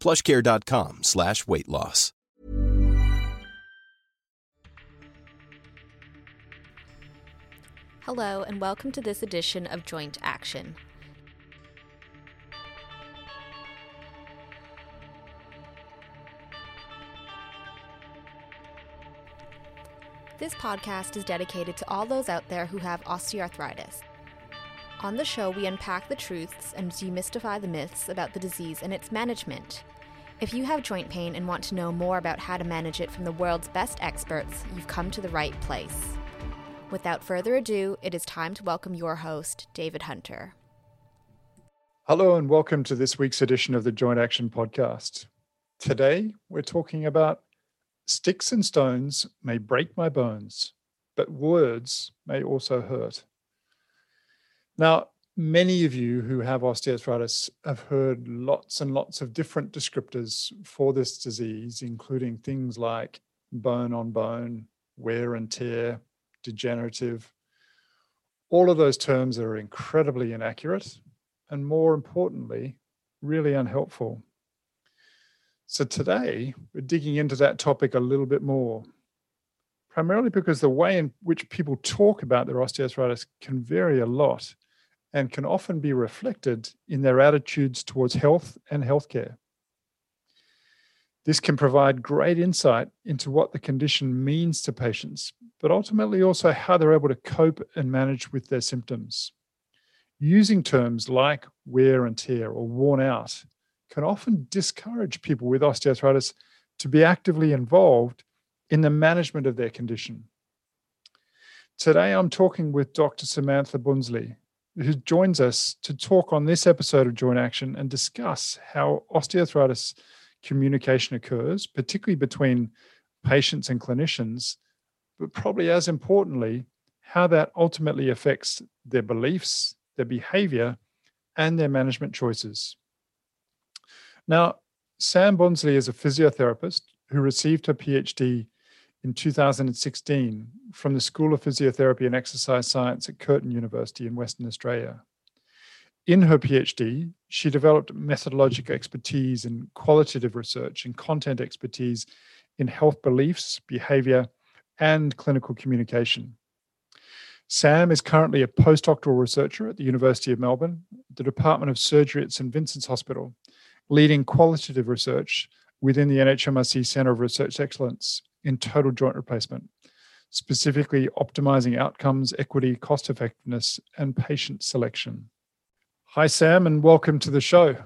plushcare.com slash weight loss. Hello, and welcome to this edition of Joint Action. This podcast is dedicated to all those out there who have osteoarthritis. On the show, we unpack the truths and demystify the myths about the disease and its management. If you have joint pain and want to know more about how to manage it from the world's best experts, you've come to the right place. Without further ado, it is time to welcome your host, David Hunter. Hello, and welcome to this week's edition of the Joint Action Podcast. Today, we're talking about sticks and stones may break my bones, but words may also hurt. Now, many of you who have osteoarthritis have heard lots and lots of different descriptors for this disease, including things like bone on bone, wear and tear, degenerative. All of those terms are incredibly inaccurate and, more importantly, really unhelpful. So, today we're digging into that topic a little bit more, primarily because the way in which people talk about their osteoarthritis can vary a lot and can often be reflected in their attitudes towards health and healthcare. This can provide great insight into what the condition means to patients, but ultimately also how they're able to cope and manage with their symptoms. Using terms like wear and tear or worn out can often discourage people with osteoarthritis to be actively involved in the management of their condition. Today, I'm talking with Dr. Samantha Bunzli, who joins us to talk on this episode of Joint Action and discuss how osteoarthritis communication occurs, particularly between patients and clinicians, but probably as importantly, how that ultimately affects their beliefs, their behavior, and their management choices. Now, Sam Bunzli is a physiotherapist who received her PhD in 2016 from the School of Physiotherapy and Exercise Science at Curtin University in Western Australia. In her PhD, she developed methodological expertise in qualitative research and content expertise in health beliefs, behavior, and clinical communication. Sam is currently a postdoctoral researcher at the University of Melbourne, the Department of Surgery at St Vincent's Hospital, leading qualitative research within the NHMRC Centre of Research Excellence in total joint replacement, specifically optimizing outcomes, equity, cost effectiveness, and patient selection. Hi, Sam, and welcome to the show.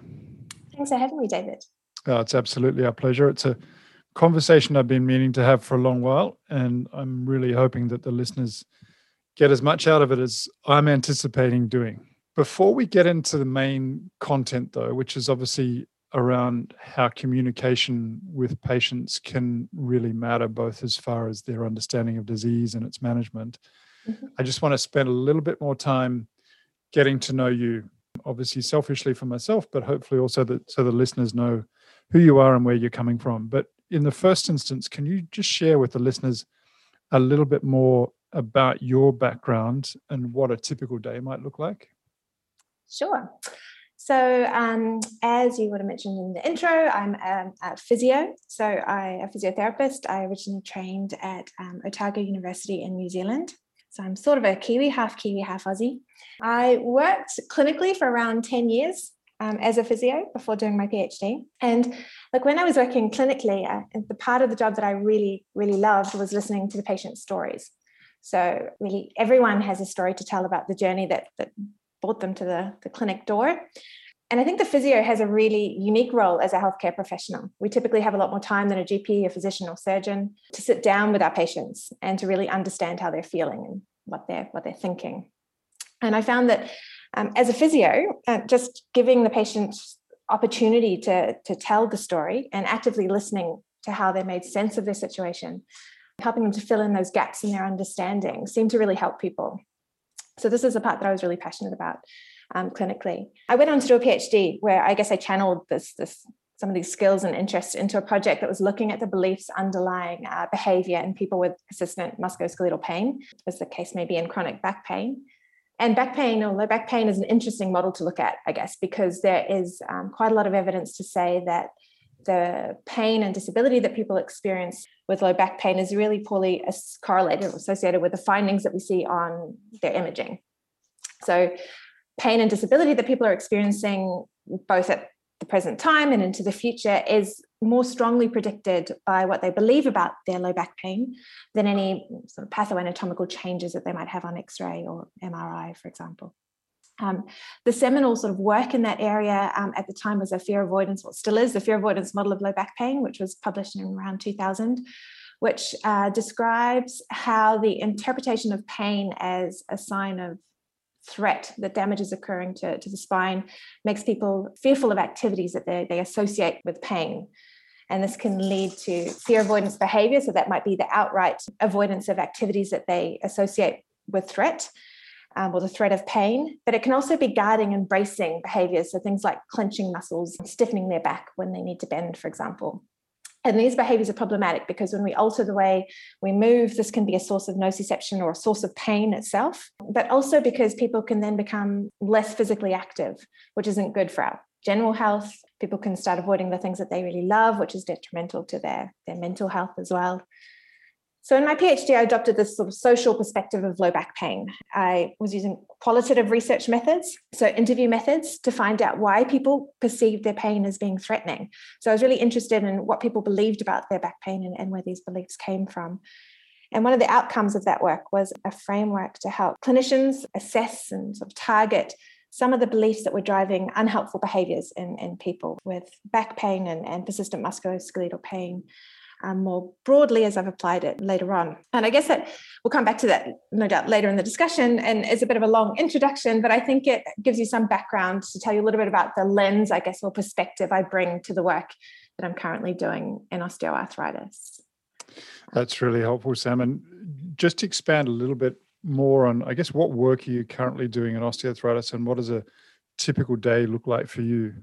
Thanks for having me, David. Oh, it's absolutely our pleasure. It's a conversation I've been meaning to have for a long while, and I'm really hoping that the listeners get as much out of it as I'm anticipating doing. Before we get into the main content, though, which is obviously around how communication with patients can really matter, both as far as their understanding of disease and its management. Mm-hmm. I just want to spend a little bit more time getting to know you, obviously selfishly for myself, but hopefully also that so the listeners know who you are and where you're coming from. But in the first instance, can you just share with the listeners a little bit more about your background and what a typical day might look like? Sure. So, um, as you would have mentioned in the intro, I'm a, a physio. So, I a physiotherapist. I originally trained at um, Otago University in New Zealand. So, I'm sort of a Kiwi, half Kiwi, half Aussie. I worked clinically for around 10 years um, as a physio before doing my PhD. And like when I was working clinically, uh, the part of the job that I really, really loved was listening to the patient's stories. So, really, everyone has a story to tell about the journey that, that brought them to the, the clinic door. And I think the physio has a really unique role as a healthcare professional. We typically have a lot more time than a GP, a physician, or surgeon to sit down with our patients and to really understand how they're feeling and what they're what they're thinking. And I found that um, as a physio, uh, just giving the patient opportunity to to tell the story and actively listening to how they made sense of their situation, helping them to fill in those gaps in their understanding, seemed to really help people. So this is a part that I was really passionate about um, clinically. I went on to do a PhD where I guess I channeled this this some of these skills and interests into a project that was looking at the beliefs underlying uh, behavior in people with persistent musculoskeletal pain, as the case may be in chronic back pain. And back pain or low back pain is an interesting model to look at, I guess, because there is um, quite a lot of evidence to say that the pain and disability that people experience with low back pain is really poorly correlated or associated with the findings that we see on their imaging. So, pain and disability that people are experiencing both at the present time and into the future is more strongly predicted by what they believe about their low back pain than any sort of pathoanatomical changes that they might have on x-ray or mri for example um, the seminal sort of work in that area um, at the time was a fear avoidance, what still is the fear avoidance model of low back pain, which was published in around 2000, which uh, describes how the interpretation of pain as a sign of threat that damage is occurring to, to the spine makes people fearful of activities that they, they associate with pain. And this can lead to fear avoidance behavior. So that might be the outright avoidance of activities that they associate with threat um, or the threat of pain. But it can also be guarding and bracing behaviors. So things like clenching muscles, stiffening their back when they need to bend, for example. And these behaviors are problematic because when we alter the way we move, this can be a source of nociception or a source of pain itself, but also because people can then become less physically active, which isn't good for our general health. People can start avoiding the things that they really love, which is detrimental to their, their mental health as well. So in my PhD, I adopted this sort of social perspective of low back pain. I was using qualitative research methods, so interview methods, to find out why people perceived their pain as being threatening. So I was really interested in what people believed about their back pain and, and where these beliefs came from. And one of the outcomes of that work was a framework to help clinicians assess and sort of target some of the beliefs that were driving unhelpful behaviors in, in people with back pain and, and persistent musculoskeletal pain um, more broadly as I've applied it later on. And I guess that we'll come back to that no doubt later in the discussion. And it's a bit of a long introduction, but I think it gives you some background to tell you a little bit about the lens, I guess, or perspective I bring to the work that I'm currently doing in osteoarthritis. That's really helpful, Sam. And just to expand a little bit more on, I guess, what work are you currently doing in osteoarthritis and what does a typical day look like for you?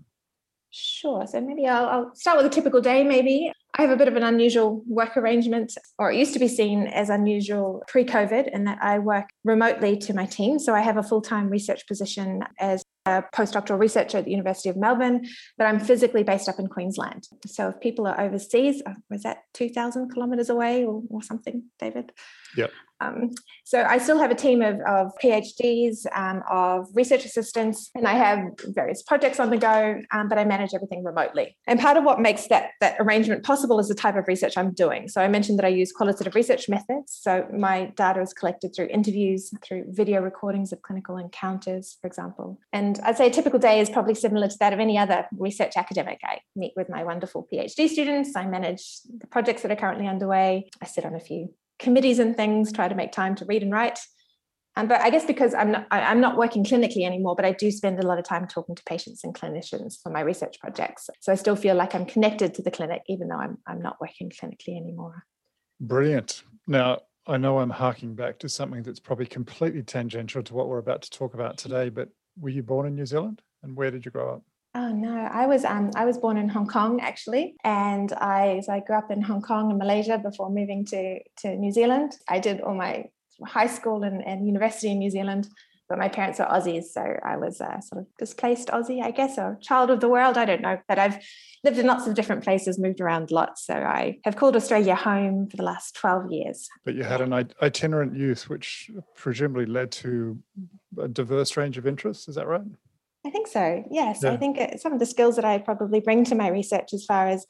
Sure. So maybe I'll, I'll, start with a typical day, maybe. I have a bit of an unusual work arrangement, or it used to be seen as unusual pre COVID, in that I work remotely to my team. So I have a full time research position as a postdoctoral researcher at the University of Melbourne, but I'm physically based up in Queensland. So if people are overseas, uh, was that 2,000 kilometres away or, or something, David? Yeah. Um, so I still have a team of, of PhDs, um, of research assistants, and I have various projects on the go, um, but I manage everything remotely. And part of what makes that, that arrangement possible is the type of research I'm doing. So I mentioned that I use qualitative research methods. So my data is collected through interviews, through video recordings of clinical encounters, for example. And I'd say a typical day is probably similar to that of any other research academic. I meet with my wonderful PhD students, I manage the projects that are currently underway, I sit on a few committees and things, try to make time to read and write. Um, but I guess because I'm not, I, am not working clinically anymore, but I do spend a lot of time talking to patients and clinicians for my research projects. So I still feel like I'm connected to the clinic, even though I'm, I'm not working clinically anymore. Brilliant. Now, I know I'm harking back to something that's probably completely tangential to what we're about to talk about today, but were you born in New Zealand and where did you grow up? Oh no, I was um I was born in Hong Kong actually, and I so I grew up in Hong Kong and Malaysia before moving to to New Zealand. I did all my high school and, and university in New Zealand, but my parents are Aussies, so I was a sort of displaced Aussie, I guess, or child of the world. I don't know, but I've lived in lots of different places, moved around lots, so I have called Australia home for the last twelve years. But you had an itinerant youth, which presumably led to a diverse range of interests. Is that right? I think so. Yes, yeah. I think some of the skills that I probably bring to my research, as far as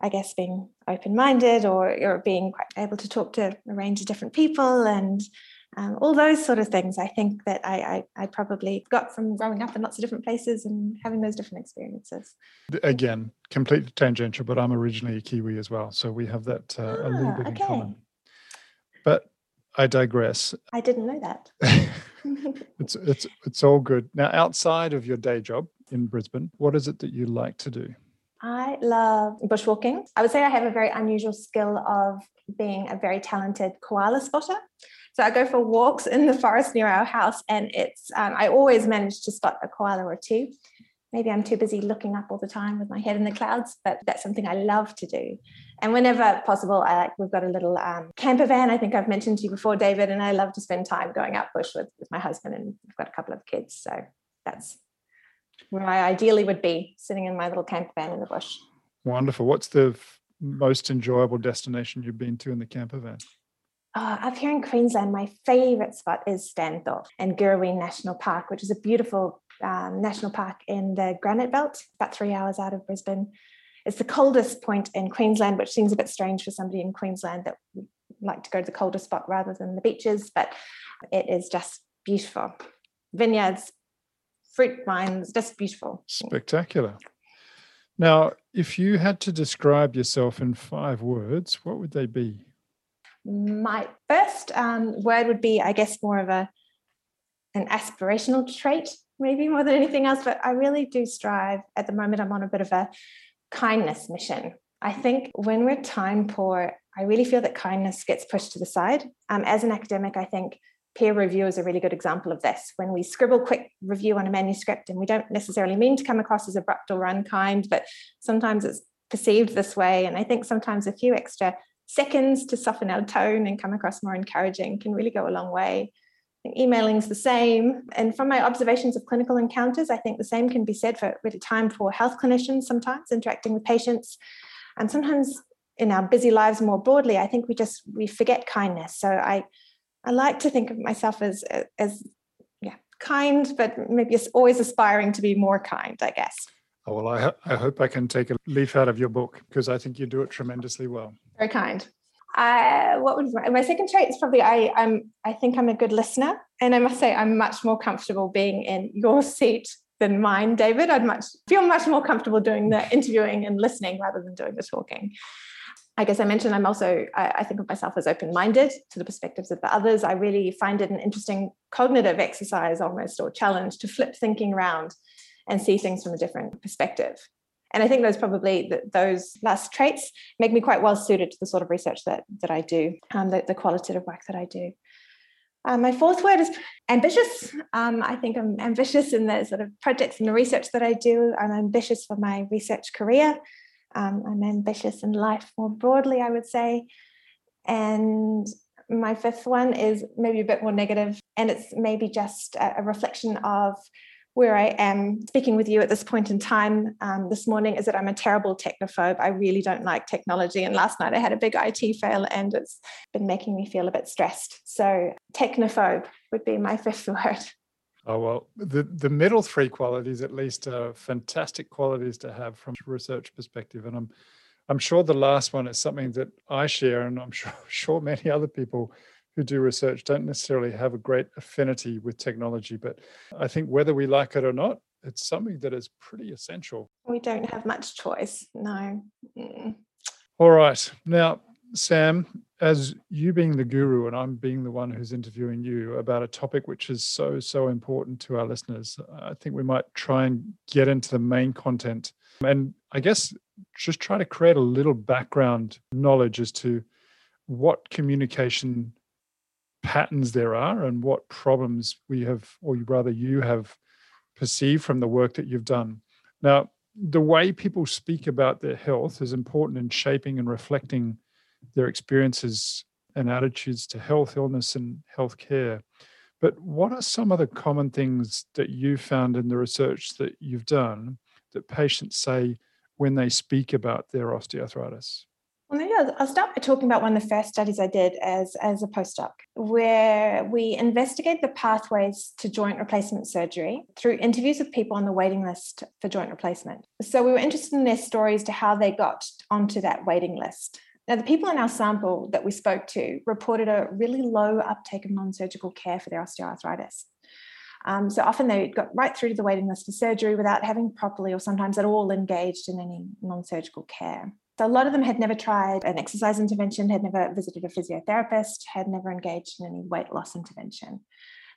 I guess being open-minded or, or being quite able to talk to a range of different people and um, all those sort of things, I think that I, I, I probably got from growing up in lots of different places and having those different experiences. Again, completely tangential, but I'm originally a Kiwi as well, so we have that uh, ah, a little bit okay. in common. But I digress. I didn't know that. it's it's it's all good. Now, outside of your day job in Brisbane, what is it that you like to do? I love bushwalking. I would say I have a very unusual skill of being a very talented koala spotter. So I go for walks in the forest near our house, and it's um, I always manage to spot a koala or two maybe I'm too busy looking up all the time with my head in the clouds, but that's something I love to do. And whenever possible, I like we've got a little um, camper van. I think I've mentioned to you before, David, and I love to spend time going out bush with, with my husband, and we've got a couple of kids. So that's where I ideally would be sitting in my little camper van in the bush. Wonderful. What's the f- most enjoyable destination you've been to in the camper van? Uh, up here in Queensland, my favourite spot is Stanthorpe and Girraween National Park, which is a beautiful um, national park in the Granite Belt, about three hours out of Brisbane. It's the coldest point in Queensland, which seems a bit strange for somebody in Queensland that would like to go to the coldest spot rather than the beaches, but it is just beautiful. Vineyards, fruit vines, just beautiful. Spectacular. Now, if you had to describe yourself in five words, what would they be? My first um, word would be, I guess, more of a an aspirational trait maybe more than anything else, but I really do strive. At the moment, I'm on a bit of a kindness mission. I think when we're time poor, I really feel that kindness gets pushed to the side. Um, as an academic, I think peer review is a really good example of this. When we scribble quick review on a manuscript, and we don't necessarily mean to come across as abrupt or unkind, but sometimes it's perceived this way. And I think sometimes a few extra seconds to soften our tone and come across more encouraging can really go a long way. Emailing is the same. And from my observations of clinical encounters, I think the same can be said for really time for health clinicians sometimes interacting with patients. And sometimes in our busy lives more broadly, I think we just we forget kindness. So I I like to think of myself as as yeah, kind, but maybe always aspiring to be more kind, I guess. Oh, well, I, ho- I hope I can take a leaf out of your book because I think you do it tremendously well. Very kind. I, what would my, my second trait is probably I, I'm I think I'm a good listener, and I must say I'm much more comfortable being in your seat than mine, David. I'd much feel much more comfortable doing the interviewing and listening rather than doing the talking. I guess I mentioned I'm also I, I think of myself as open-minded to the perspectives of the others. I really find it an interesting cognitive exercise almost or challenge to flip thinking around and see things from a different perspective. And I think those probably those last traits make me quite well suited to the sort of research that that I do, um, the, the qualitative work that I do. Uh, my fourth word is ambitious. Um, I think I'm ambitious in the sort of projects and the research that I do. I'm ambitious for my research career. Um, I'm ambitious in life more broadly, I would say. And my fifth one is maybe a bit more negative, and it's maybe just a, a reflection of where I am speaking with you at this point in time um, this morning is that I'm a terrible technophobe. I really don't like technology. And last night I had a big IT fail and it's been making me feel a bit stressed. So, technophobe would be my fifth word. Oh, well, the, the middle three qualities, at least, are fantastic qualities to have from a research perspective. And I'm, I'm sure the last one is something that I share, and I'm sure, sure many other people who do research don't necessarily have a great affinity with technology, but I think whether we like it or not, it's something that is pretty essential. We don't have much choice, no. Mm. All right. Now, Sam, as you being the guru and I'm being the one who's interviewing you about a topic which is so, so important to our listeners, I think we might try and get into the main content. And I guess just try to create a little background knowledge as to what communication patterns there are and what problems we have, or rather you have perceived from the work that you've done. Now, the way people speak about their health is important in shaping and reflecting their experiences and attitudes to health, illness, and healthcare. But what are some of the common things that you found in the research that you've done that patients say when they speak about their osteoarthritis? Well, maybe I'll, start by talking about one of the first studies I did as, as a postdoc, where we investigated the pathways to joint replacement surgery through interviews with people on the waiting list for joint replacement. So we were interested in their stories to how they got onto that waiting list. Now, the people in our sample that we spoke to reported a really low uptake of non surgical care for their osteoarthritis. Um, so often they got right through to the waiting list for surgery without having properly or sometimes at all engaged in any non surgical care. So a lot of them had never tried an exercise intervention, had never visited a physiotherapist, had never engaged in any weight loss intervention.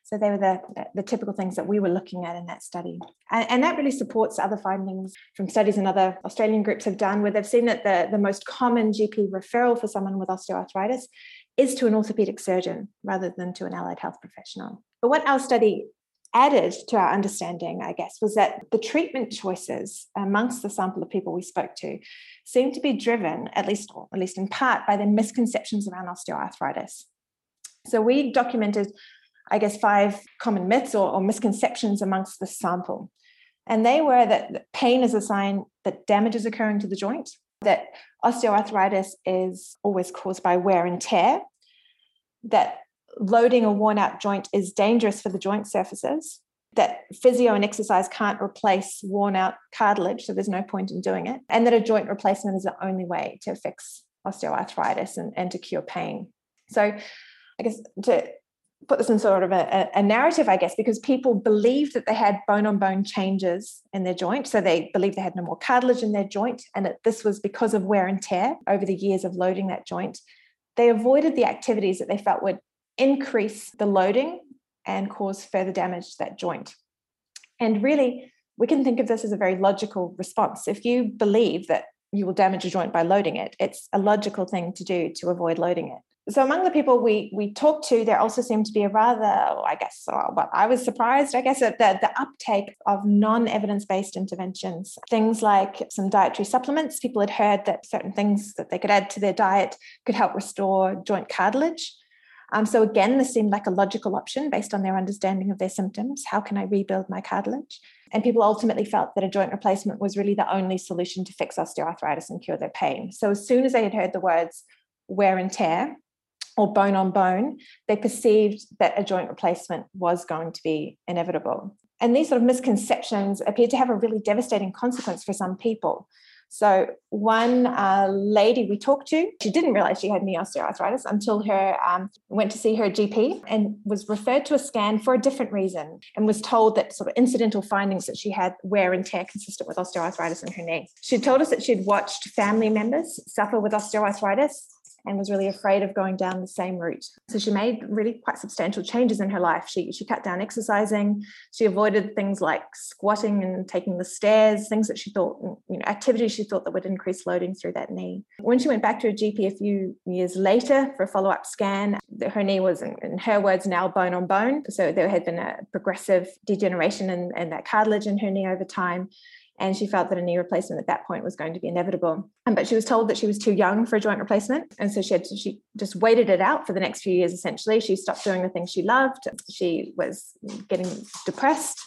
So they were the, the typical things that we were looking at in that study. And, and, that really supports other findings from studies and other Australian groups have done, where they've seen that the, the most common GP referral for someone with osteoarthritis is to an orthopedic surgeon rather than to an allied health professional. But what our study added to our understanding, I guess, was that the treatment choices amongst the sample of people we spoke to seemed to be driven, at least, at least in part, by the misconceptions around osteoarthritis. So we documented, I guess, five common myths or, or misconceptions amongst the sample. And they were that pain is a sign that damage is occurring to the joint, that osteoarthritis is always caused by wear and tear, that loading a worn out joint is dangerous for the joint surfaces, that physio and exercise can't replace worn out cartilage, so there's no point in doing it, and that a joint replacement is the only way to fix osteoarthritis and, and to cure pain. So, I guess to put this in sort of a, a, narrative, I guess, because people believed that they had bone on bone changes in their joint. So they believed they had no more cartilage in their joint, and that this was because of wear and tear over the years of loading that joint. They avoided the activities that they felt would increase the loading and cause further damage to that joint. And really, we can think of this as a very logical response. If you believe that you will damage a joint by loading it, it's a logical thing to do to avoid loading it. So among the people we we talked to, there also seemed to be a rather, I guess, well, uh, I was surprised, I guess, at the, the uptake of non-evidence-based interventions. Things like some dietary supplements. People had heard that certain things that they could add to their diet could help restore joint cartilage. Um, so again, this seemed like a logical option based on their understanding of their symptoms. How can I rebuild my cartilage? And people ultimately felt that a joint replacement was really the only solution to fix osteoarthritis and cure their pain. So as soon as they had heard the words wear and tear or bone on bone, they perceived that a joint replacement was going to be inevitable. And these sort of misconceptions appeared to have a really devastating consequence for some people. So one uh, lady we talked to, she didn't realize she had knee osteoarthritis until her um, went to see her GP and was referred to a scan for a different reason and was told that sort of incidental findings that she had wear and tear consistent with osteoarthritis in her knee. She told us that she'd watched family members suffer with osteoarthritis and was really afraid of going down the same route. So she made really quite substantial changes in her life. She, she cut down exercising. She avoided things like squatting and taking the stairs, things that she thought, you know, activities she thought that would increase loading through that knee. When she went back to her GP a few years later for a follow up scan, her knee was, in her words, now bone on bone. So there had been a progressive degeneration in, in that cartilage in her knee over time and she felt that a knee replacement at that point was going to be inevitable. Um, but she was told that she was too young for a joint replacement, and so she had to, she just waited it out for the next few years. Essentially, she stopped doing the things she loved. She was getting depressed.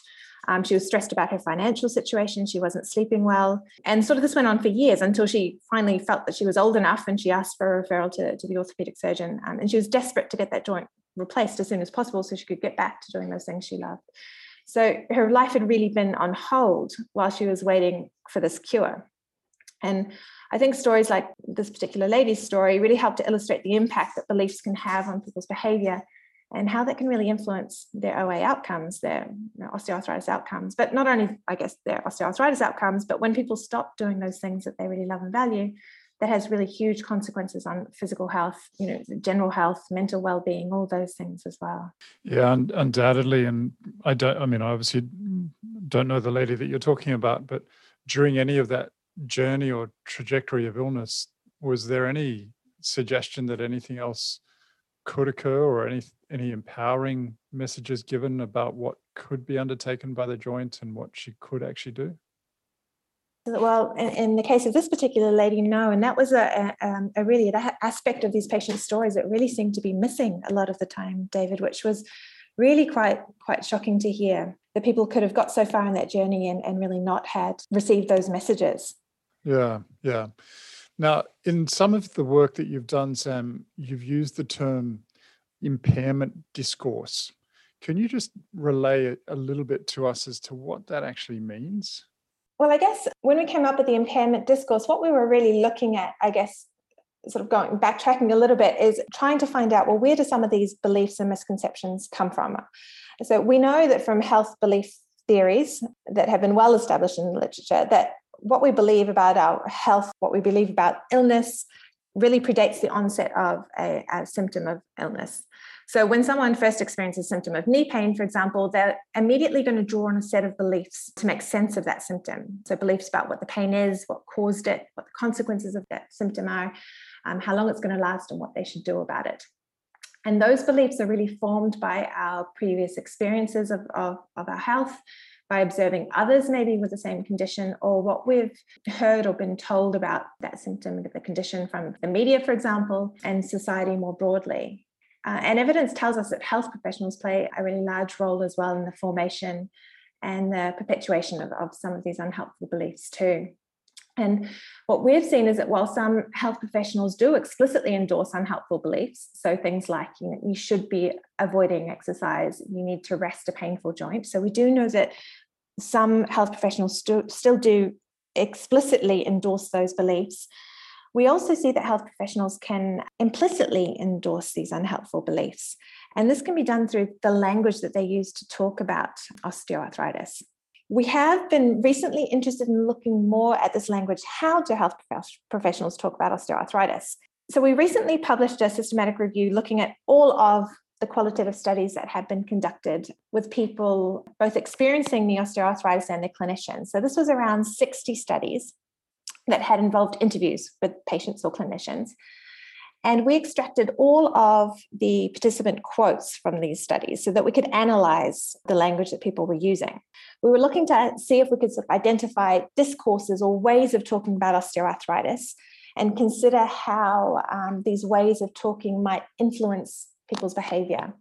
Um, she was stressed about her financial situation. She wasn't sleeping well. And sort of this went on for years until she finally felt that she was old enough and she asked for a referral to, to the orthopedic surgeon. Um, and she was desperate to get that joint replaced as soon as possible so she could get back to doing those things she loved. So her life had really been on hold while she was waiting for this cure. And I think stories like this particular lady's story really help to illustrate the impact that beliefs can have on people's behavior and how that can really influence their OA outcomes, their you know, osteoarthritis outcomes. But not only, I guess, their osteoarthritis outcomes, but when people stop doing those things that they really love and value, that has really huge consequences on physical health, you know, general health, mental well-being, all those things as well. Yeah, undoubtedly. And I don't. I mean, I obviously don't know the lady that you're talking about, but during any of that journey or trajectory of illness, was there any suggestion that anything else could occur, or any any empowering messages given about what could be undertaken by the joint and what she could actually do? Well, in, the case of this particular lady, no. And that was a, a, um, a really that aspect of these patients' stories that really seemed to be missing a lot of the time, David, which was really quite quite shocking to hear that people could have got so far in that journey and, and really not had received those messages. Yeah, yeah. Now, in some of the work that you've done, Sam, you've used the term impairment discourse. Can you just relay a little bit to us as to what that actually means? Well, I guess when we came up with the impairment discourse, what we were really looking at, I guess, sort of going backtracking a little bit, is trying to find out well, where do some of these beliefs and misconceptions come from? So we know that from health belief theories that have been well established in the literature that what we believe about our health, what we believe about illness, really predates the onset of a, a symptom of illness. So when someone first experiences a symptom of knee pain, for example, they're immediately going to draw on a set of beliefs to make sense of that symptom. So beliefs about what the pain is, what caused it, what the consequences of that symptom are, um, how long it's going to last, and what they should do about it. And those beliefs are really formed by our previous experiences of, of, of our health, by observing others maybe with the same condition, or what we've heard or been told about that symptom, the condition from the media, for example, and society more broadly. Uh, and evidence tells us that health professionals play a really large role as well in the formation and the perpetuation of, of some of these unhelpful beliefs too. And what we've seen is that while some health professionals do explicitly endorse unhelpful beliefs, so things like you, know, you should be avoiding exercise, you need to rest a painful joint. So we do know that some health professionals st- still do explicitly endorse those beliefs. We also see that health professionals can implicitly endorse these unhelpful beliefs. And this can be done through the language that they use to talk about osteoarthritis. We have been recently interested in looking more at this language. How do health professionals talk about osteoarthritis? So, we recently published a systematic review looking at all of the qualitative studies that have been conducted with people both experiencing the osteoarthritis and their clinicians. So, this was around 60 studies that had involved interviews with patients or clinicians. And we extracted all of the participant quotes from these studies so that we could analyze the language that people were using. We were looking to see if we could sort of identify discourses or ways of talking about osteoarthritis and consider how um, these ways of talking might influence people's behavior.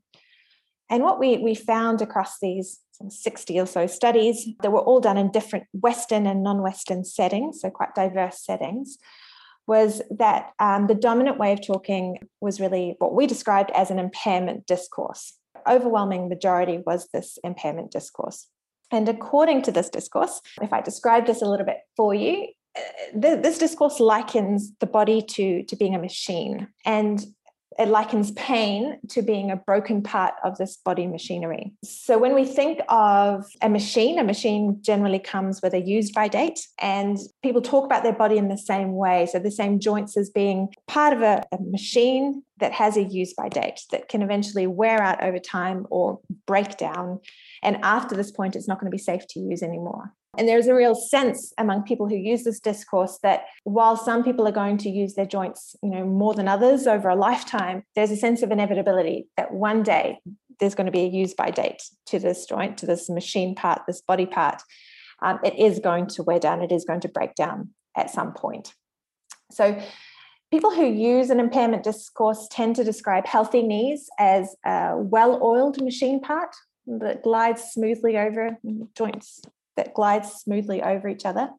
And what we, we found across these 60 or so studies that were all done in different Western and non Western settings, so quite diverse settings, was that um, the dominant way of talking was really what we described as an impairment discourse. Overwhelming majority was this impairment discourse. And according to this discourse, if I describe this a little bit for you, uh, this discourse likens the body to, to being a machine. And it likens pain to being a broken part of this body machinery. So when we think of a machine, a machine generally comes with a use by date, and people talk about their body in the same way. So the same joints as being part of a, a machine that has a use by date that can eventually wear out over time or break down. And after this point, it's not going to be safe to use anymore. And there's a real sense among people who use this discourse that while some people are going to use their joints, you know, more than others over a lifetime, there's a sense of inevitability that one day there's going to be a use by date to this joint, to this machine part, this body part. Um, it is going to wear down, it is going to break down at some point. So people who use an impairment discourse tend to describe healthy knees as a well-oiled machine part that glides smoothly over joints that glides smoothly over each other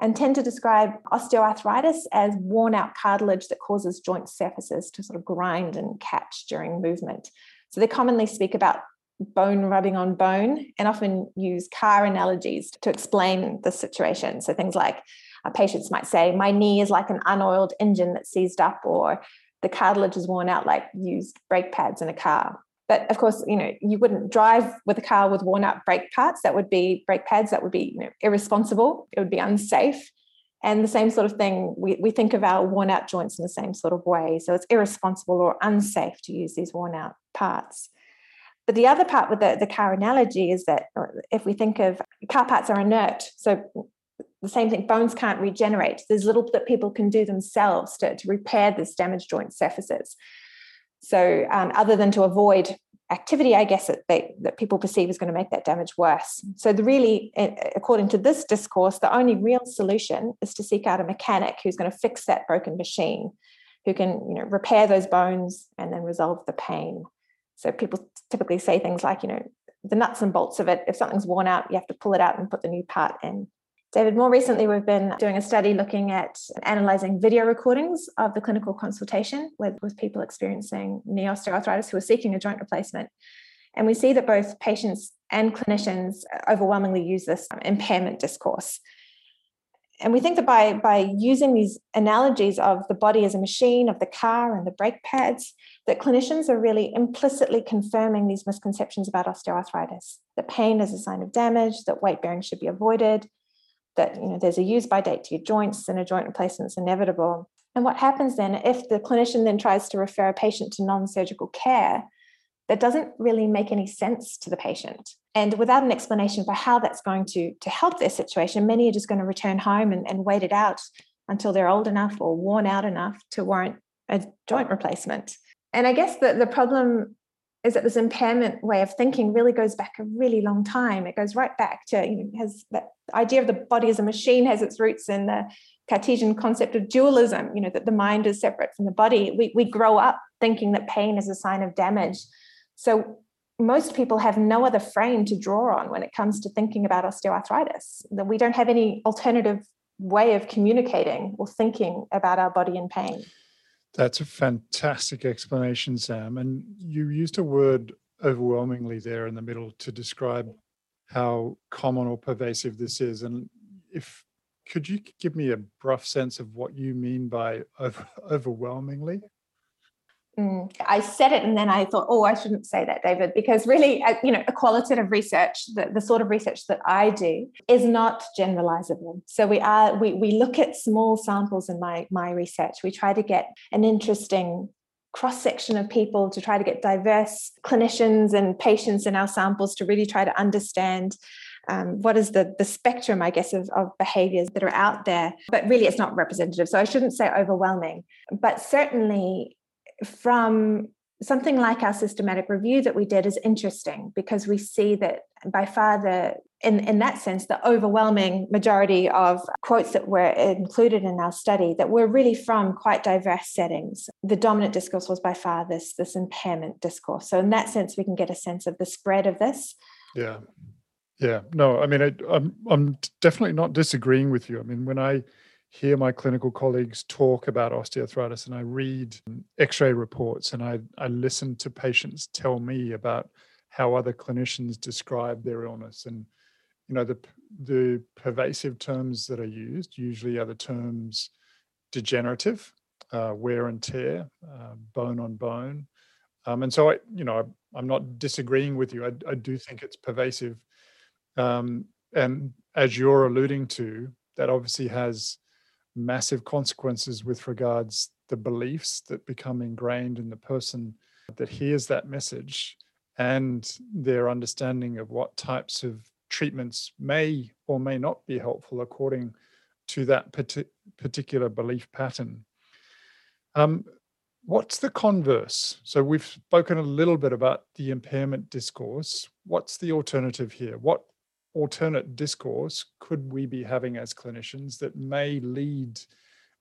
and tend to describe osteoarthritis as worn out cartilage that causes joint surfaces to sort of grind and catch during movement. So they commonly speak about bone rubbing on bone and often use car analogies to explain the situation. So things like uh, patients might say, My knee is like an unoiled engine that's seized up, or the cartilage is worn out like used brake pads in a car. But of course, you know, you wouldn't drive with a car with worn out brake parts. That would be brake pads. That would be you know, irresponsible. It would be unsafe. And the same sort of thing, we, we think of our worn out joints in the same sort of way. So it's irresponsible or unsafe to use these worn out parts. But the other part with the, the car analogy is that uh, if we think of car parts are inert, so the same thing, bones can't regenerate. There's little that people can do themselves to, to repair this damaged joint surfaces. So, um, other than to avoid activity, I guess, that, they, that people perceive is going to make that damage worse. So, the really, according to this discourse, the only real solution is to seek out a mechanic who's going to fix that broken machine, who can, you know, repair those bones and then resolve the pain. So, people typically say things like, you know, the nuts and bolts of it. If something's worn out, you have to pull it out and put the new part in. David, more recently, we've been doing a study looking at analyzing video recordings of the clinical consultation with, with people experiencing knee osteoarthritis who are seeking a joint replacement. And we see that both patients and clinicians overwhelmingly use this impairment discourse. And we think that by, by using these analogies of the body as a machine, of the car and the brake pads, that clinicians are really implicitly confirming these misconceptions about osteoarthritis. That pain is a sign of damage, that weight bearing should be avoided, that you know there's a use by date to your joints and a joint replacement is inevitable. And what happens then if the clinician then tries to refer a patient to non-surgical care, that doesn't really make any sense to the patient. And without an explanation for how that's going to, to help their situation, many are just going to return home and, and wait it out until they're old enough or worn out enough to warrant a joint replacement. And I guess the, the problem is that this impairment way of thinking really goes back a really long time. It goes right back to, you know, has that idea of the body as a machine has its roots in the Cartesian concept of dualism, you know, that the mind is separate from the body. We, we grow up thinking that pain is a sign of damage. So most people have no other frame to draw on when it comes to thinking about osteoarthritis, that we don't have any alternative way of communicating or thinking about our body in pain. That's a fantastic explanation, Sam. And you used a word overwhelmingly there in the middle to describe how common or pervasive this is. And if could you give me a rough sense of what you mean by over, overwhelmingly? Mm, I said it and then I thought, oh, I shouldn't say that, David, because really, uh, you know, a qualitative research, the, the sort of research that I do, is not generalizable. So we are we we look at small samples in my my research. We try to get an interesting cross section of people to try to get diverse clinicians and patients in our samples to really try to understand um, what is the the spectrum, I guess, of, of behaviors that are out there. But really, it's not representative. So I shouldn't say overwhelming, but certainly from something like our systematic review that we did is interesting because we see that by far the in, in that sense the overwhelming majority of quotes that were included in our study that were really from quite diverse settings. The dominant discourse was by far this this impairment discourse. So in that sense we can get a sense of the spread of this. Yeah. Yeah. No i mean I, i'm i'm definitely not disagreeing with you. I mean when i hear my clinical colleagues talk about osteoarthritis and I read x ray reports and I, I listen to patients tell me about how other clinicians describe their illness. And, you know, the, the pervasive terms that are used usually are the terms degenerative, uh, wear and tear, uh, bone on bone. Um, and so I, you know, I, am not disagreeing with you. I, I do think it's pervasive. Um, and as you're alluding to, that obviously has massive consequences with regards the beliefs that become ingrained in the person that hears that message and their understanding of what types of treatments may or may not be helpful according to that particular belief pattern. Um, what's the converse? So we've spoken a little bit about the impairment discourse. What's the alternative here? What alternate discourse could we be having as clinicians that may lead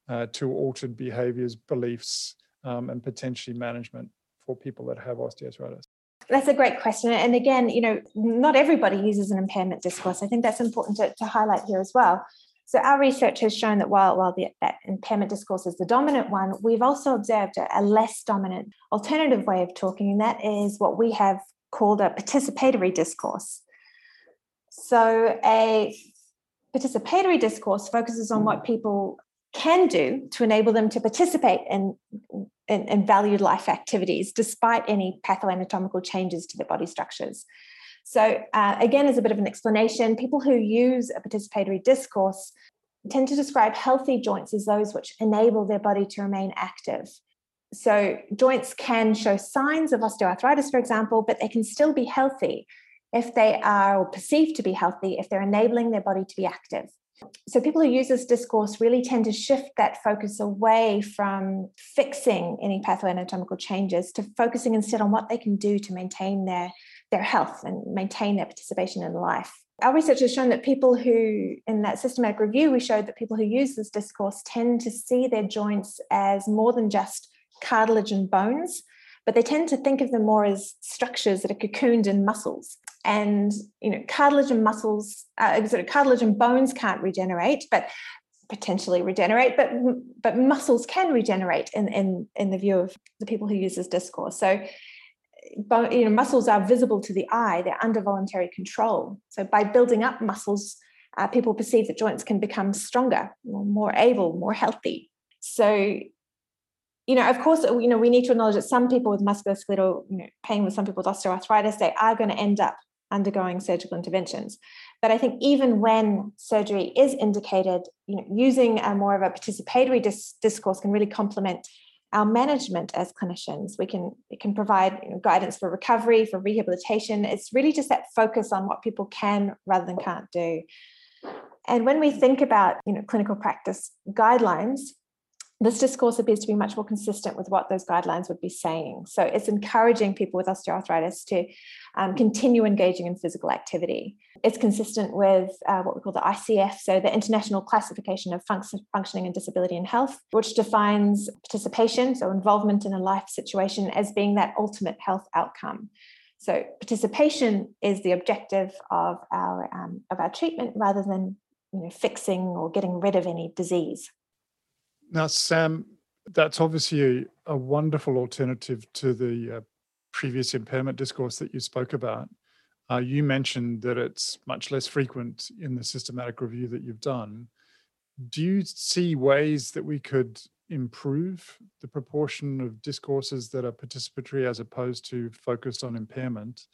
uh, to altered behaviors, beliefs, um, and potentially management for people that have osteoarthritis? That's a great question. And again, you know, not everybody uses an impairment discourse. I think that's important to, to highlight here as well. So our research has shown that while, while the, that impairment discourse is the dominant one, we've also observed a, a less dominant alternative way of talking, and that is what we have called a participatory discourse. So, a participatory discourse focuses on what people can do to enable them to participate in, in, in valued life activities despite any pathoanatomical changes to their body structures. So, uh, again, as a bit of an explanation, people who use a participatory discourse tend to describe healthy joints as those which enable their body to remain active. So, joints can show signs of osteoarthritis, for example, but they can still be healthy if they are or perceived to be healthy, if they're enabling their body to be active. So, people who use this discourse really tend to shift that focus away from fixing any pathoanatomical changes to focusing instead on what they can do to maintain their, their health and maintain their participation in life. Our research has shown that people who, in that systematic review, we showed that people who use this discourse tend to see their joints as more than just cartilage and bones, but they tend to think of them more as structures that are cocooned in muscles. And you know, cartilage and muscles, uh, sort of cartilage and bones can't regenerate, but potentially regenerate, but but muscles can regenerate in in in the view of the people who use this discourse. So you know, muscles are visible to the eye, they're under voluntary control. So by building up muscles, uh, people perceive that joints can become stronger, more able, more healthy. So you know, of course, you know, we need to acknowledge that some people with musculoskeletal you know, pain, with some people with osteoarthritis, they are going to end up undergoing surgical interventions. But I think even when surgery is indicated, you know, using a more of a participatory dis- discourse can really complement our management as clinicians. We can it can provide you know, guidance for recovery, for rehabilitation. It's really just that focus on what people can rather than can't do. And when we think about you know clinical practice guidelines, this discourse appears to be much more consistent with what those guidelines would be saying. So it's encouraging people with osteoarthritis to um, continue engaging in physical activity. It's consistent with uh, what we call the ICF, so the International Classification of Func- Functioning and Disability in Health, which defines participation, so involvement in a life situation, as being that ultimate health outcome. So participation is the objective of our um, of our treatment rather than you know fixing or getting rid of any disease. Now, Sam, that's obviously a, wonderful alternative to the uh, previous impairment discourse that you spoke about. Uh, you mentioned that it's much less frequent in the systematic review that you've done. Do you see ways that we could improve the proportion of discourses that are participatory as opposed to focused on impairment?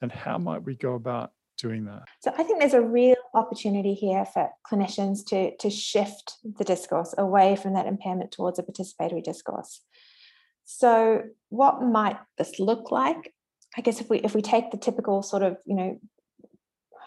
And how might we go about doing that? So I think there's a real opportunity here for clinicians to, to shift the discourse away from that impairment towards a participatory discourse. So what might this look like? I guess if we if we take the typical sort of, you know,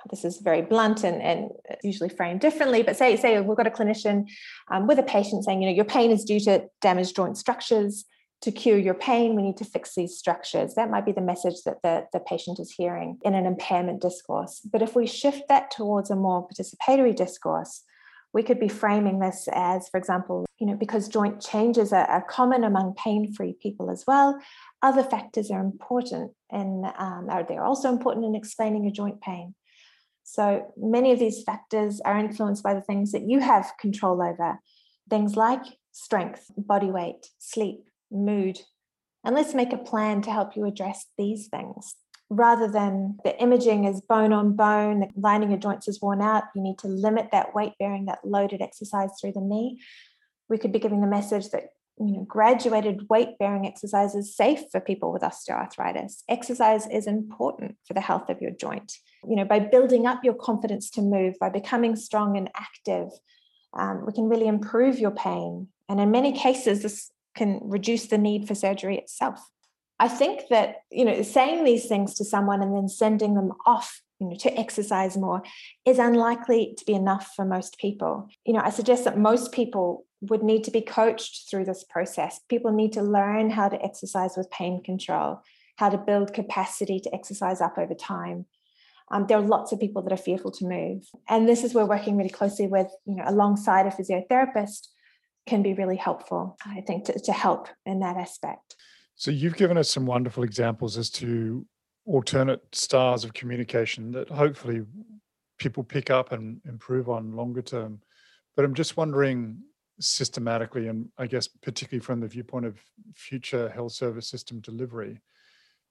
this is very blunt and, and usually framed differently, but say, say we've got a clinician um, with a patient saying, you know, your pain is due to damaged joint structures to cure your pain, we need to fix these structures. That might be the message that the, the patient is hearing in an impairment discourse. But if we shift that towards a more participatory discourse, we could be framing this as, for example, you know, because joint changes are, are common among pain-free people as well. Other factors are important, and um, are they're also important in explaining your joint pain. So many of these factors are influenced by the things that you have control over, things like strength, body weight, sleep, mood. And let's make a plan to help you address these things. Rather than the imaging is bone on bone, the lining of joints is worn out, you need to limit that weight bearing, that loaded exercise through the knee. We could be giving the message that you know, graduated weight bearing exercise is safe for people with osteoarthritis. Exercise is important for the health of your joint. You know, by building up your confidence to move, by becoming strong and active, um, we can really improve your pain. And in many cases, this can reduce the need for surgery itself. I think that, you know, saying these things to someone and then sending them off you know, to exercise more is unlikely to be enough for most people. You know, I suggest that most people would need to be coached through this process. People need to learn how to exercise with pain control, how to build capacity to exercise up over time. Um, there are lots of people that are fearful to move. And this is where we're working really closely with, you know, alongside a physiotherapist can be really helpful, I think, to, to help in that aspect. So you've given us some wonderful examples as to alternate styles of communication that hopefully people pick up and improve on longer term. But I'm just wondering systematically, and I guess particularly from the viewpoint of future health service system delivery,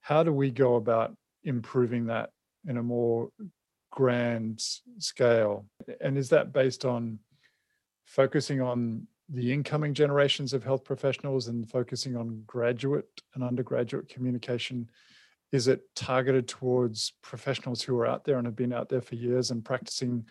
how do we go about improving that in a more grand scale? And is that based on focusing on the incoming generations of health professionals and focusing on graduate and undergraduate communication? Is it targeted towards professionals who are out there and have been out there for years and practicing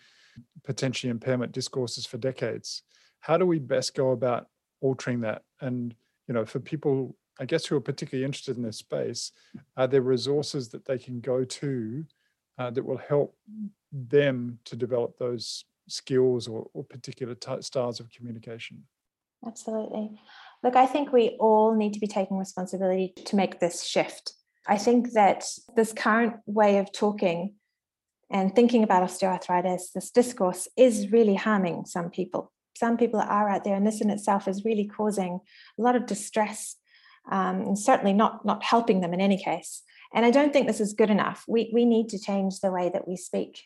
potentially impairment discourses for decades? How do we best go about altering that? And you know, for people, I guess, who are particularly interested in this space, are there resources that they can go to uh, that will help them to develop those skills or, or particular t- styles of communication? Absolutely. Look, I think we all need to be taking responsibility to make this shift. I think that this current way of talking and thinking about osteoarthritis, this discourse is really harming some people. Some people are out there, and this in itself is really causing a lot of distress um, and certainly not, not helping them in any case. And I don't think this is good enough. We, we need to change the way that we speak.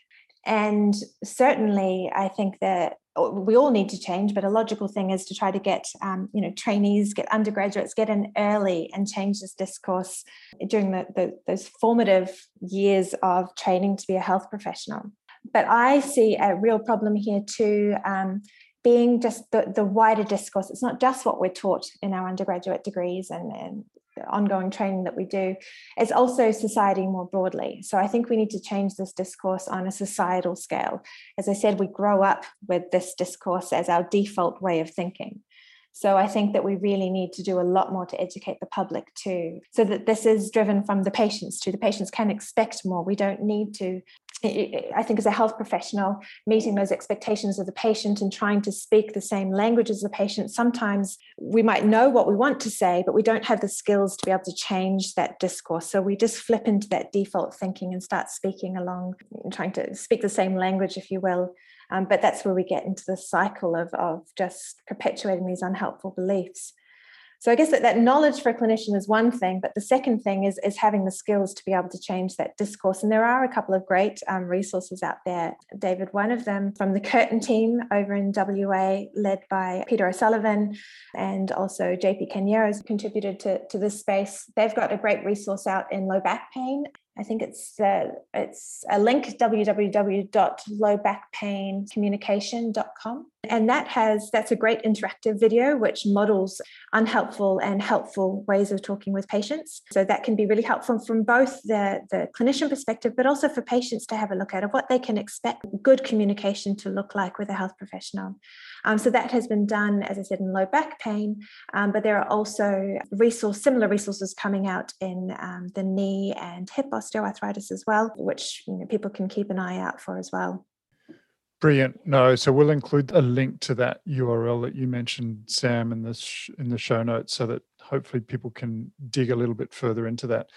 And certainly, I think that we all need to change, but a logical thing is to try to get, um, you know, trainees, get undergraduates, get in early and change this discourse during the, the, those formative years of training to be a health professional. But I see a real problem here too. Um, being just the, the wider discourse. It's not just what we're taught in our undergraduate degrees and, and ongoing training that we do is also society more broadly. So I think we need to change this discourse on a societal scale. As I said, we grow up with this discourse as our default way of thinking. So I think that we really need to do a lot more to educate the public too, so that this is driven from the patients too. The patients can expect more. We don't need to I think as a health professional, meeting those expectations of the patient and trying to speak the same language as the patient, sometimes we might know what we want to say, but we don't have the skills to be able to change that discourse. So we just flip into that default thinking and start speaking along, trying to speak the same language, if you will. Um, but that's where we get into the cycle of, of just perpetuating these unhelpful beliefs. So I guess that, that knowledge for a clinician is one thing, but the second thing is, is having the skills to be able to change that discourse. And there are a couple of great um, resources out there, David. One of them from the Curtin team over in WA, led by Peter O'Sullivan, and also JP Caneiro has contributed to, to this space. They've got a great resource out in low back pain I think it's uh, it's a link www.lowbackpaincommunication.com and that has that's a great interactive video which models unhelpful and helpful ways of talking with patients. So that can be really helpful from both the the clinician perspective but also for patients to have a look at of what they can expect good communication to look like with a health professional um, so that has been done, as I said, in low back pain, um, but there are also resource similar resources coming out in um, the knee and hip osteoarthritis as well, which you know, people can keep an eye out for as well. Brilliant. No, so we'll include a link to that URL that you mentioned, Sam, in this in the show notes, so that hopefully people can dig a little bit further into that.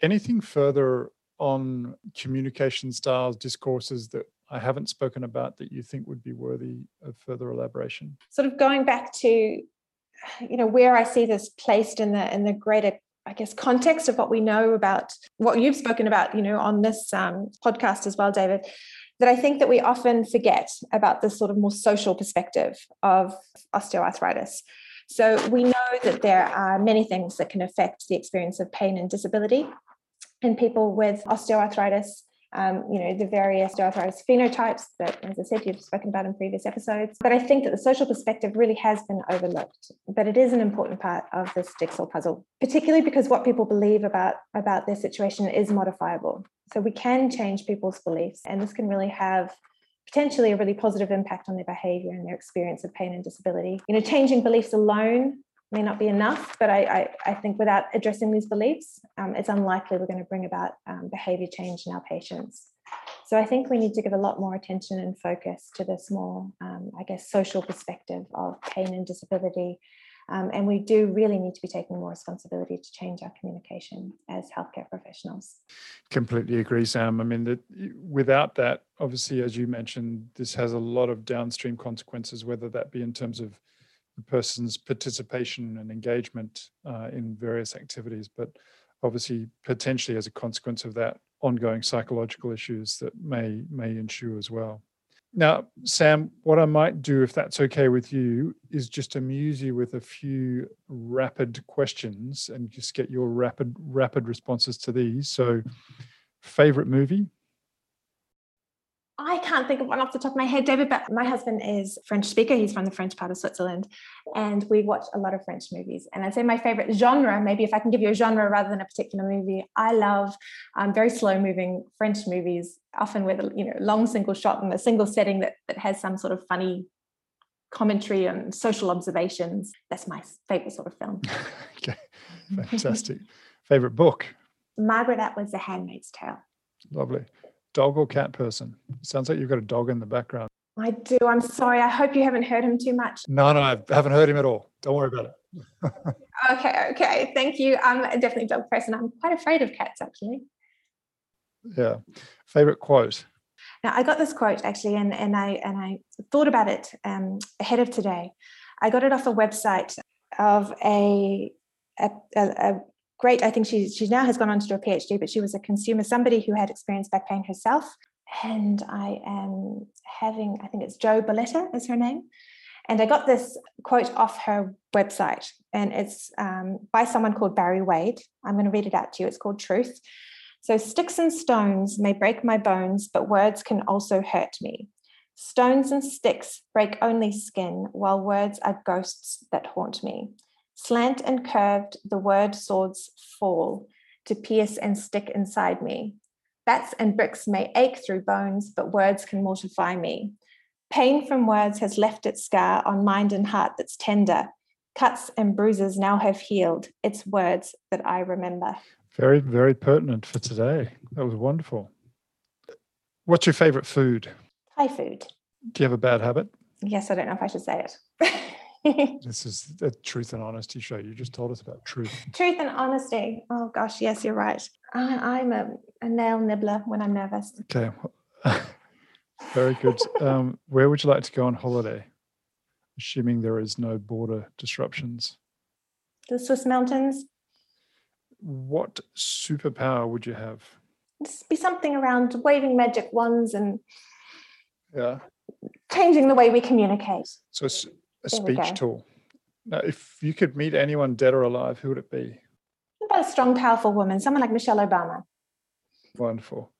Anything further on communication styles, discourses that I haven't spoken about that you think would be worthy of further elaboration? Sort of going back to, you know, where I see this placed in the in the greater I guess context of what we know about what you've spoken about, you know, on this um, podcast as well, David. That I think that we often forget about this sort of more social perspective of osteoarthritis. So we know that there are many things that can affect the experience of pain and disability in people with osteoarthritis um, you know, the various osteoarthritis phenotypes that, as I said, you've spoken about in previous episodes. But I think that the social perspective really has been overlooked, but it is an important part of this jigsaw puzzle, particularly because what people believe about, about their situation is modifiable. So we can change people's beliefs, and this can really have potentially a really positive impact on their behavior and their experience of pain and disability. You know, changing beliefs alone may not be enough, but I, I, I think without addressing these beliefs, um, it's unlikely we're going to bring about um, behavior change in our patients. So I think we need to give a lot more attention and focus to this more, um, I guess, social perspective of pain and disability. Um, and we do really need to be taking more responsibility to change our communication as healthcare professionals. Completely agree, Sam. I mean, that without that, obviously, as you mentioned, this has a lot of downstream consequences, whether that be in terms of the person's participation and engagement uh, in various activities, but obviously potentially as a consequence of that, ongoing psychological issues that may may ensue as well. Now, Sam, what I might do, if that's okay with you, is just amuse you with a few rapid questions and just get your rapid rapid responses to these. So, favorite movie? I can't think of one off the top of my head, David, but my husband is French speaker. He's from the French part of Switzerland. And we watch a lot of French movies. And I'd say my favorite genre, maybe if I can give you a genre rather than a particular movie, I love um, very slow moving French movies, often with a you know long single shot in a single setting that, that has some sort of funny commentary and social observations. That's my favorite sort of film. okay, fantastic. favorite book? Margaret Atwood's The Handmaid's Tale. Lovely dog or cat person? Sounds like you've got a dog in the background. I do. I'm sorry. I hope you haven't heard him too much. No, no, I haven't heard him at all. Don't worry about it. okay, okay. Thank you. I'm definitely a dog person. I'm quite afraid of cats, actually. Yeah. Favorite quote? Now, I got this quote actually, and, and I and I thought about it um, ahead of today. I got it off a website of a a, a, a great. I think she she now has gone on to do a PhD, but she was a consumer, somebody who had experienced back pain herself. And I am having, I think it's Joe Boletta is her name. And I got this quote off her website, and it's um, by someone called Barry Wade. I'm going to read it out to you. It's called Truth. So, sticks and stones may break my bones, but words can also hurt me. Stones and sticks break only skin, while words are ghosts that haunt me. Slant and curved, the word swords fall to pierce and stick inside me. Bats and bricks may ache through bones, but words can mortify me. Pain from words has left its scar on mind and heart that's tender. Cuts and bruises now have healed. It's words that I remember. Very, very pertinent for today. That was wonderful. What's your favorite food? Thai food. Do you have a bad habit? Yes, I don't know if I should say it. this is a truth and honesty show. You just told us about truth. Truth and honesty. Oh gosh, yes, you're right. I, am a, a, nail nibbler when I'm nervous. Okay. Very good. Um, where would you like to go on holiday? Assuming there is no border disruptions. The Swiss mountains what superpower would you have? Just be something around waving magic wands and yeah, changing the way we communicate. So a speech tool. Now, if you could meet anyone dead or alive, who would it be? About a strong, powerful woman, someone like Michelle Obama. Wonderful.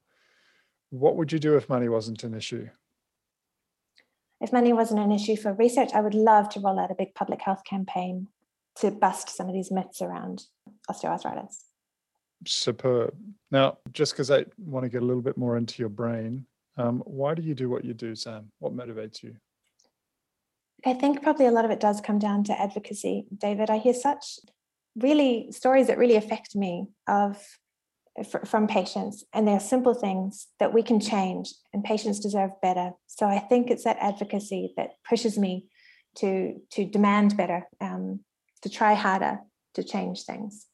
What would you do if money wasn't an issue? If money wasn't an issue for research, I would love to roll out a big public health campaign to bust some of these myths around osteoarthritis. Superb. Now, just because I want to get a little bit more into your brain, um, why do you do what you do, Sam? What motivates you? I think probably a lot of it does come down to advocacy, David. I hear such really stories that really affect me of from patients and they're simple things that we can change and patients deserve better so i think it's that advocacy that pushes me to to demand better um, to try harder to change things.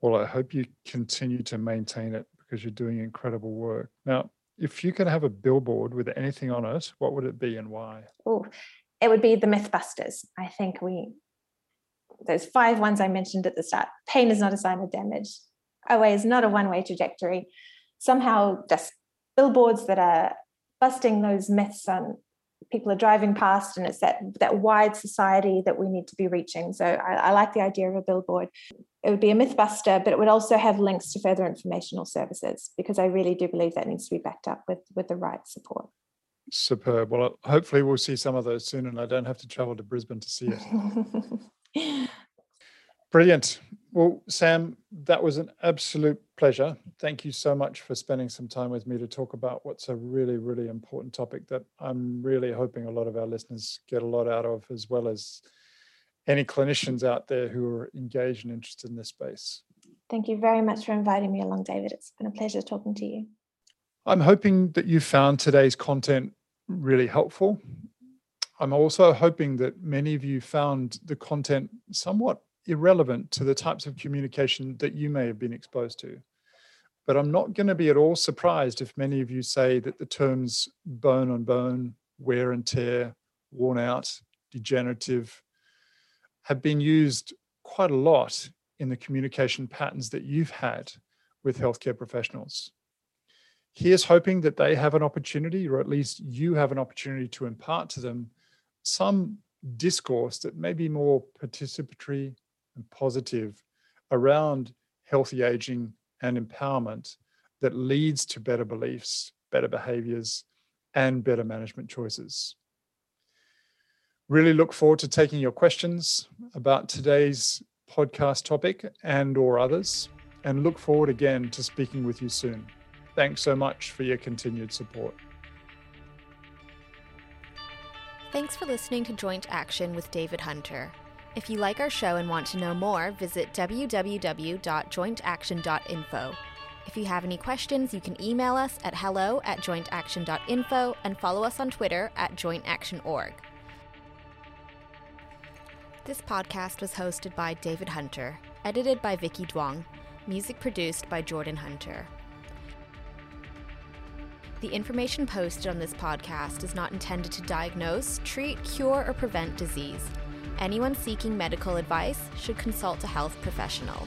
Well, I hope you continue to maintain it because you're doing incredible work. Now, if you could have a billboard with anything on it, what would it be and why? Oh, it would be the Mythbusters. I think we, those five ones I mentioned at the start pain is not a sign of damage, OA is not a one way trajectory. Somehow, just billboards that are busting those myths on people are driving past and it's that that wide society that we need to be reaching. So I, I, like the idea of a billboard. It would be a mythbuster but it would also have links to further informational services because i really do believe that needs to be backed up with with the right support. Superb. Well uh, hopefully we'll see some of those soon and i don't have to travel to brisbane to see it. Brilliant. Well, Sam, that was an absolute pleasure. Thank you so much for spending some time with me to talk about what's a really, really important topic that I'm really hoping a lot of our listeners get a lot out of, as well as any clinicians out there who are engaged and interested in this space. Thank you very much for inviting me along, David. It's been a pleasure talking to you. I'm hoping that you found today's content really helpful. I'm also hoping that many of you found the content somewhat irrelevant to the types of communication that you may have been exposed to. But I'm not going to be at all surprised if many of you say that the terms bone on bone, wear and tear, worn out, degenerative have been used quite a lot in the communication patterns that you've had with healthcare professionals. Here's hoping that they have an opportunity, or at least you have an opportunity to impart to them some discourse that may be more participatory, and positive around healthy aging and empowerment that leads to better beliefs, better behaviors, and better management choices. Really look forward to taking your questions about today's podcast topic and or others and look forward again to speaking with you soon. Thanks so much for your continued support. Thanks for listening to Joint Action with David Hunter. If you like our show and want to know more, visit www.jointaction.info. If you have any questions, you can email us at hello at jointaction.info and follow us on Twitter at jointactionorg. This podcast was hosted by David Hunter, edited by Vicky Duong, music produced by Jordan Hunter. The information posted on this podcast is not intended to diagnose, treat, cure, or prevent disease. Anyone seeking medical advice should consult a health professional.